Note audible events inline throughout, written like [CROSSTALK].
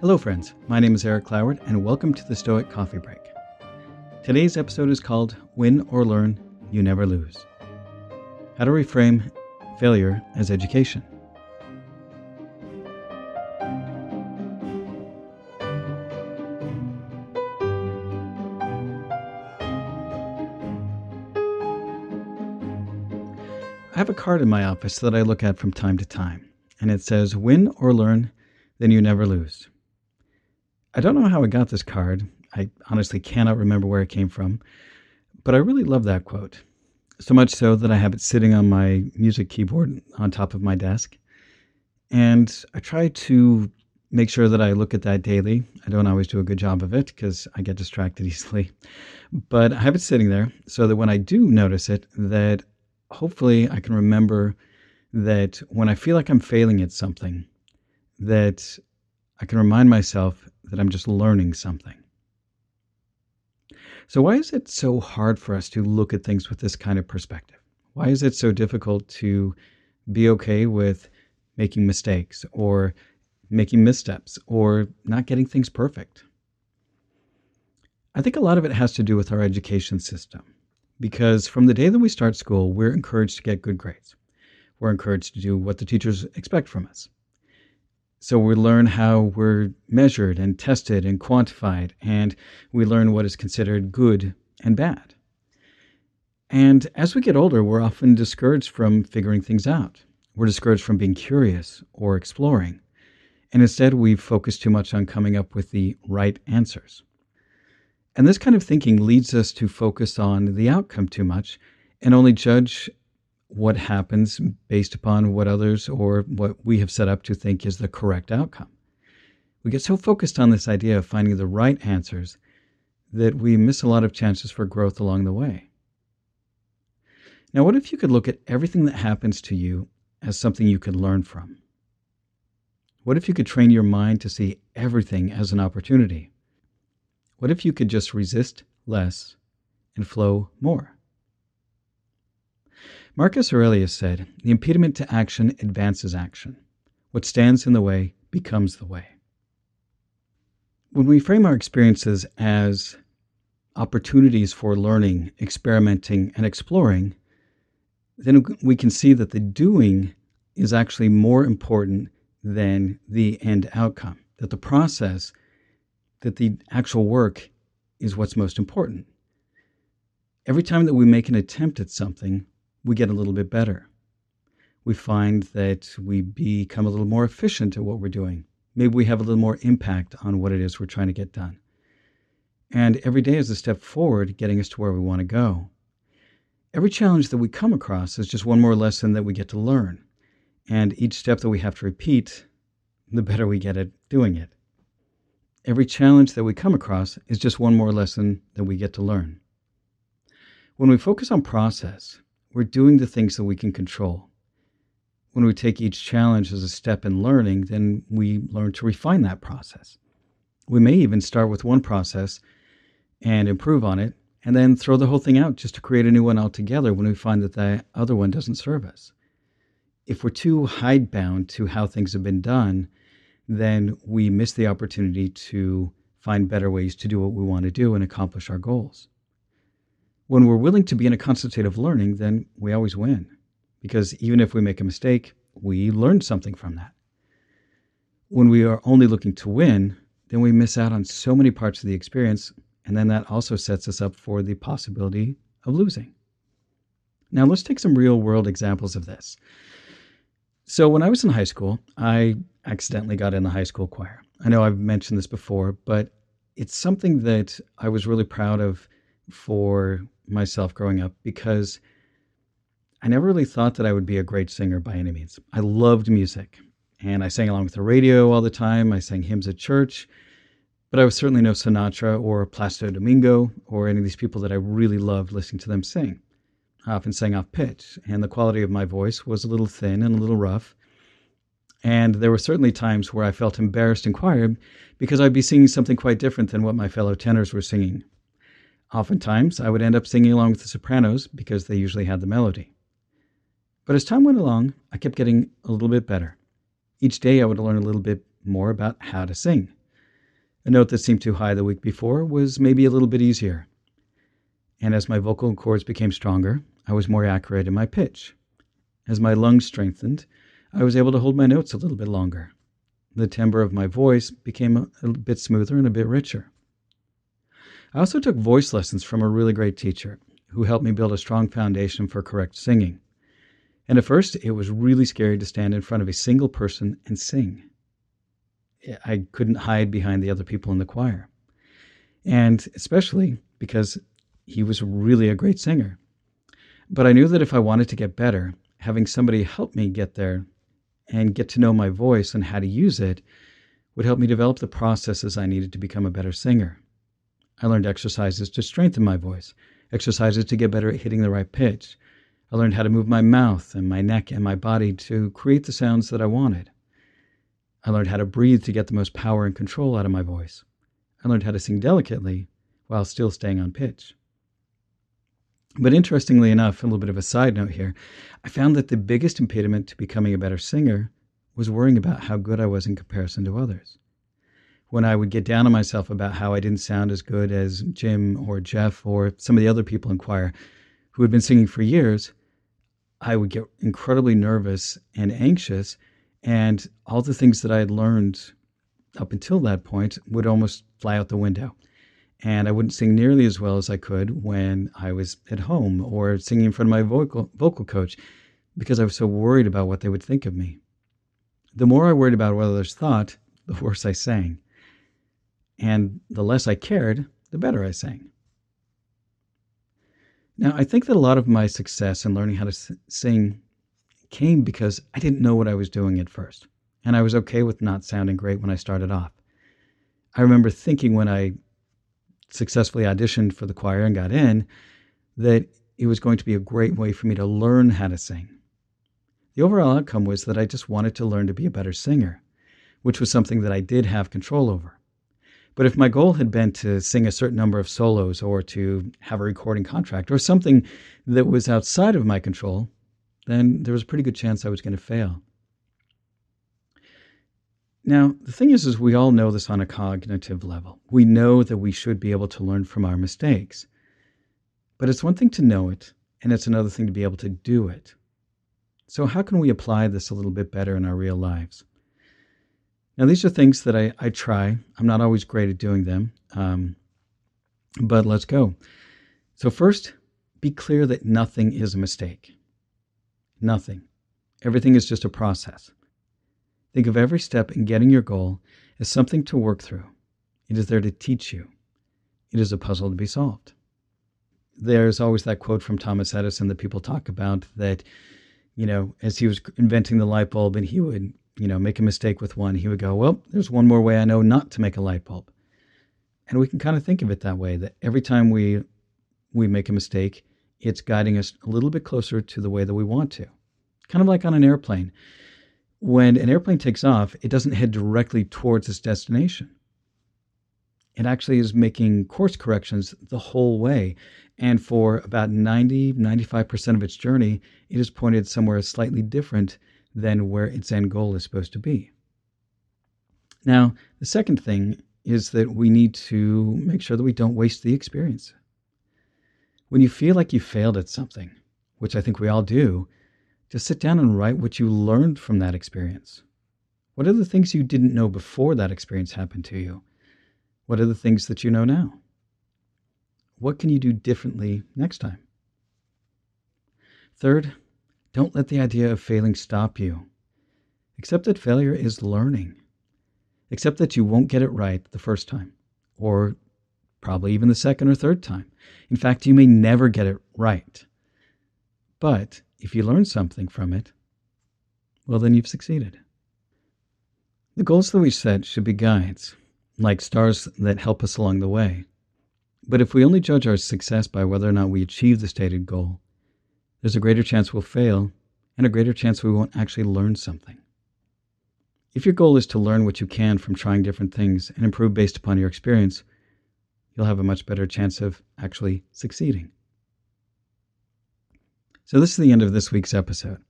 Hello, friends. My name is Erick Cloward, and welcome to the Stoic Coffee Break. Today's episode is called Win or Learn, You Never Lose. How to reframe failure as education. I have a card in my office that I look at from time to time, and it says, Win or learn, then you never lose. I don't know how I got this card. I honestly cannot remember where it came from, but I really love that quote. So much so that I have it sitting on my music keyboard on top of my desk. And I try to make sure that I look at that daily. I don't always do a good job of it because I get distracted [LAUGHS] easily. But I have it sitting there so that when I do notice it, that hopefully I can remember that when I feel like I'm failing at something, that I can remind myself that I'm just learning something. So, why is it so hard for us to look at things with this kind of perspective? Why is it so difficult to be okay with making mistakes or making missteps or not getting things perfect? I think a lot of it has to do with our education system because from the day that we start school, we're encouraged to get good grades. We're encouraged to do what the teachers expect from us. So we learn how we're measured and tested and quantified, and we learn what is considered good and bad. And as we get older, we're often discouraged from figuring things out. We're discouraged from being curious or exploring. And instead, we focus too much on coming up with the right answers. And this kind of thinking leads us to focus on the outcome too much and only judge what happens based upon what others or what we have set up to think is the correct outcome. We get so focused on this idea of finding the right answers that we miss a lot of chances for growth along the way. Now, what if you could look at everything that happens to you as something you could learn from? What if you could train your mind to see everything as an opportunity? What if you could just resist less and flow more? Marcus Aurelius said, The impediment to action advances action. What stands in the way becomes the way. When we frame our experiences as opportunities for learning, experimenting, and exploring, then we can see that the doing is actually more important than the end outcome, that the process that the actual work is what's most important. Every time that we make an attempt at something, we get a little bit better. We find that we become a little more efficient at what we're doing. Maybe we have a little more impact on what it is we're trying to get done. And every day is a step forward, getting us to where we want to go. Every challenge that we come across is just one more lesson that we get to learn. And each step that we have to repeat, the better we get at doing it. Every challenge that we come across is just one more lesson that we get to learn. When we focus on process, we're doing the things that we can control. When we take each challenge as a step in learning, then we learn to refine that process. We may even start with one process and improve on it, and then throw the whole thing out just to create a new one altogether when we find that the other one doesn't serve us. If we're too hidebound to how things have been done, then we miss the opportunity to find better ways to do what we want to do and accomplish our goals. When we're willing to be in a of learning, then we always win. Because even if we make a mistake, we learn something from that. When we are only looking to win, then we miss out on so many parts of the experience, and then that also sets us up for the possibility of losing. Now, let's take some real world examples of this. So, when I was in high school, I accidentally got in the high school choir. I know I've mentioned this before, but it's something that I was really proud of for myself growing up because I never really thought that I would be a great singer by any means. I loved music and I sang along with the radio all the time. I sang hymns at church, but I was certainly no Sinatra or Placido Domingo or any of these people that I really loved listening to them sing. I often sang off pitch, and the quality of my voice was a little thin and a little rough. And there were certainly times where I felt embarrassed in choir because I'd be singing something quite different than what my fellow tenors were singing. Oftentimes, I would end up singing along with the sopranos because they usually had the melody. But as time went along, I kept getting a little bit better. Each day, I would learn a little bit more about how to sing. A note that seemed too high the week before was maybe a little bit easier. And as my vocal cords became stronger, I was more accurate in my pitch. As my lungs strengthened, I was able to hold my notes a little bit longer. The timbre of my voice became a, a bit smoother and a bit richer. I also took voice lessons from a really great teacher who helped me build a strong foundation for correct singing. And at first, it was really scary to stand in front of a single person and sing. I couldn't hide behind the other people in the choir. And especially because he was really a great singer. But I knew that if I wanted to get better, having somebody help me get there and get to know my voice and how to use it would help me develop the processes I needed to become a better singer. I learned exercises to strengthen my voice, exercises to get better at hitting the right pitch. I learned how to move my mouth and my neck and my body to create the sounds that I wanted. I learned how to breathe to get the most power and control out of my voice. I learned how to sing delicately while still staying on pitch. But interestingly enough, a little bit of a side note here, I found that the biggest impediment to becoming a better singer was worrying about how good I was in comparison to others. When I would get down on myself about how I didn't sound as good as Jim or Jeff or some of the other people in choir who had been singing for years, I would get incredibly nervous and anxious and all the things that I had learned up until that point would almost fly out the window. And I wouldn't sing nearly as well as I could when I was at home or singing in front of my vocal, vocal coach because I was so worried about what they would think of me. The more I worried about what others thought, the worse I sang. And the less I cared, the better I sang. Now, I think that a lot of my success in learning how to sing came because I didn't know what I was doing at first, and I was okay with not sounding great when I started off. I remember thinking when I successfully auditioned for the choir and got in that it was going to be a great way for me to learn how to sing. The overall outcome was that I just wanted to learn to be a better singer, which was something that I did have control over. But if my goal had been to sing a certain number of solos or to have a recording contract or something that was outside of my control, then there was a pretty good chance I was going to fail. Now, the thing is, is we all know this on a cognitive level. We know that we should be able to learn from our mistakes. But it's one thing to know it, and it's another thing to be able to do it. So, how can we apply this a little bit better in our real lives? Now, these are things that I, I try. I'm not always great at doing them, um, but let's go. So, first, be clear that nothing is a mistake. Nothing. Everything is just a process. Think of every step in getting your goal as something to work through. It is there to teach you. It is a puzzle to be solved. There's always that quote from Thomas Edison that people talk about that, you know, as he was inventing the light bulb and he would, you know, make a mistake with one, he would go, Well, there's one more way I know not to make a light bulb. And we can kind of think of it that way that every time we we make a mistake, it's guiding us a little bit closer to the way that we want to. Kind of like on an airplane. When an airplane takes off, it doesn't head directly towards its destination. It actually is making course corrections the whole way. And for about 90, 95% of its journey, it is pointed somewhere slightly different than where its end goal is supposed to be. Now, the second thing is that we need to make sure that we don't waste the experience. When you feel like you failed at something, which I think we all do, just sit down and write what you learned from that experience. What are the things you didn't know before that experience happened to you? What are the things that you know now? What can you do differently next time? Third, don't let the idea of failing stop you. Accept that failure is learning. Accept that you won't get it right the first time, or probably even the second or third time. In fact, you may never get it right. But if you learn something from it, well, then you've succeeded. The goals that we set should be guides, like stars that help us along the way. But if we only judge our success by whether or not we achieve the stated goal, there's a greater chance we'll fail and a greater chance we won't actually learn something. If your goal is to learn what you can from trying different things and improve based upon your experience, you'll have a much better chance of actually succeeding. So, this is the end of this week's episode.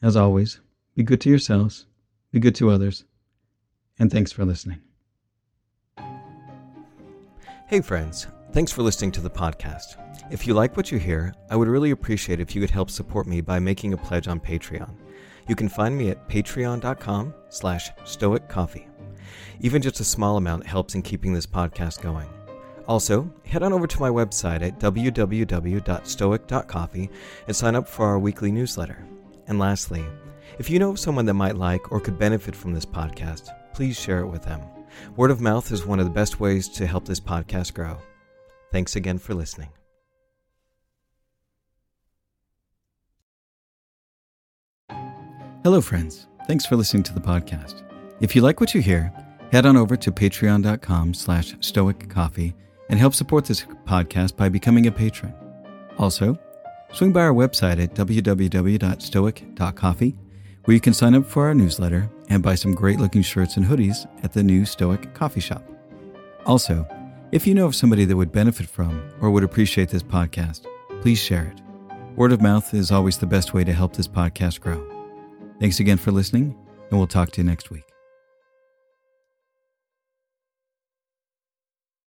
As always, be good to yourselves, be good to others, and thanks for listening. Hey, friends. Thanks for listening to the podcast. If you like what you hear, I would really appreciate if you could help support me by making a pledge on Patreon. You can find me at patreon.com slash stoiccoffee. Even just a small amount helps in keeping this podcast going. Also, head on over to my website at www.stoic.coffee and sign up for our weekly newsletter. And lastly, if you know of someone that might like or could benefit from this podcast, please share it with them. Word of mouth is one of the best ways to help this podcast grow. Thanks again for listening. Hello, friends. Thanks for listening to the podcast. If you like what you hear, head on over to patreon.com slash stoiccoffee and help support this podcast by becoming a patron. Also, swing by our website at www.stoic.coffee where you can sign up for our newsletter and buy some great looking shirts and hoodies at the new Stoic coffee shop. Also, if you know of somebody that would benefit from or would appreciate this podcast, please share it. Word of mouth is always the best way to help this podcast grow. Thanks again for listening, and we'll talk to you next week.